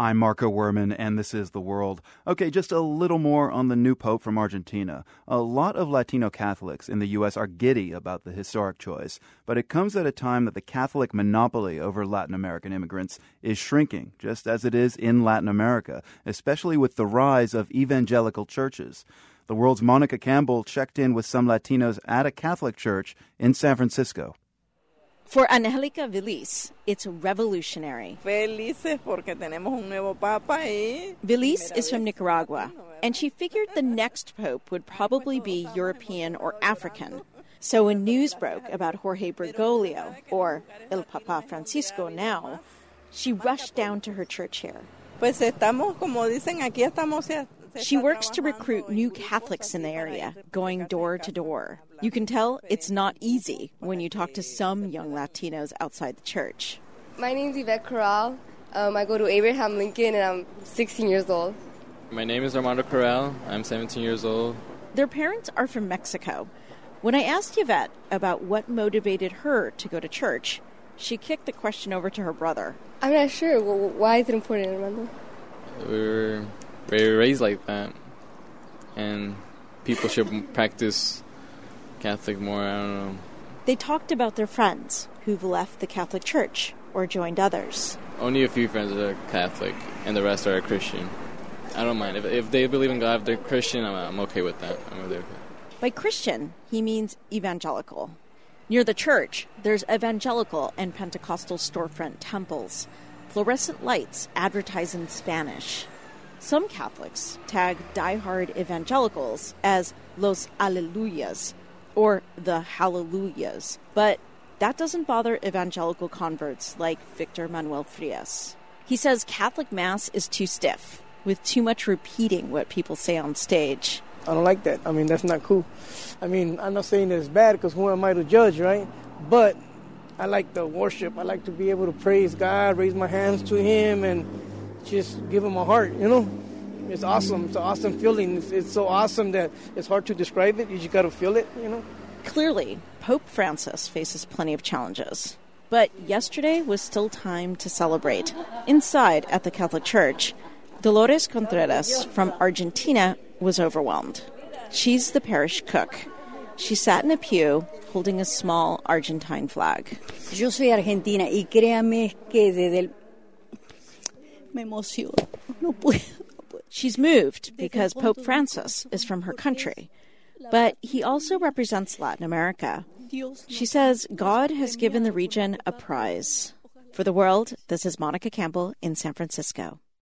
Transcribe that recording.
I'm Marco Werman, and this is The World. Okay, just a little more on the new Pope from Argentina. A lot of Latino Catholics in the U.S. are giddy about the historic choice, but it comes at a time that the Catholic monopoly over Latin American immigrants is shrinking, just as it is in Latin America, especially with the rise of evangelical churches. The World's Monica Campbell checked in with some Latinos at a Catholic church in San Francisco. For Angelica Vilis, it's revolutionary. Felices porque tenemos un nuevo papa y Vilis is from Nicaragua, and she figured the next pope would probably be European or African. So when news broke about Jorge Bergoglio, or El Papa Francisco now, she rushed down to her church here. Pues estamos, como dicen aquí, estamos she works to recruit new Catholics in the area, going door to door. You can tell it's not easy when you talk to some young Latinos outside the church. My name's Yvette Corral. Um, I go to Abraham Lincoln and I'm 16 years old. My name is Armando Corral. I'm 17 years old. Their parents are from Mexico. When I asked Yvette about what motivated her to go to church, she kicked the question over to her brother. I'm not sure. Why is it important, Armando? We were we were raised like that, and people should practice Catholic more. I don't know. They talked about their friends who've left the Catholic Church or joined others. Only a few friends are Catholic, and the rest are Christian. I don't mind if, if they believe in God. If they're Christian, I'm, I'm okay with that. I'm okay. By Christian, he means evangelical. Near the church, there's evangelical and Pentecostal storefront temples. Fluorescent lights advertise in Spanish. Some Catholics tag die-hard evangelicals as Los Allelujahs or the Hallelujahs, but that doesn't bother evangelical converts like Victor Manuel Frias. He says Catholic Mass is too stiff, with too much repeating what people say on stage. I don't like that. I mean, that's not cool. I mean, I'm not saying it's bad because who am I to judge, right? But I like the worship. I like to be able to praise God, raise my hands to Him, and just give them a heart, you know? It's awesome. It's an awesome feeling. It's, it's so awesome that it's hard to describe it. You just got to feel it, you know? Clearly, Pope Francis faces plenty of challenges. But yesterday was still time to celebrate. Inside at the Catholic Church, Dolores Contreras from Argentina was overwhelmed. She's the parish cook. She sat in a pew holding a small Argentine flag. Yo soy argentina y créame que desde el me emociono. No puedo. She's moved because Pope Francis is from her country, but he also represents Latin America. She says God has given the region a prize. For the world, this is Monica Campbell in San Francisco.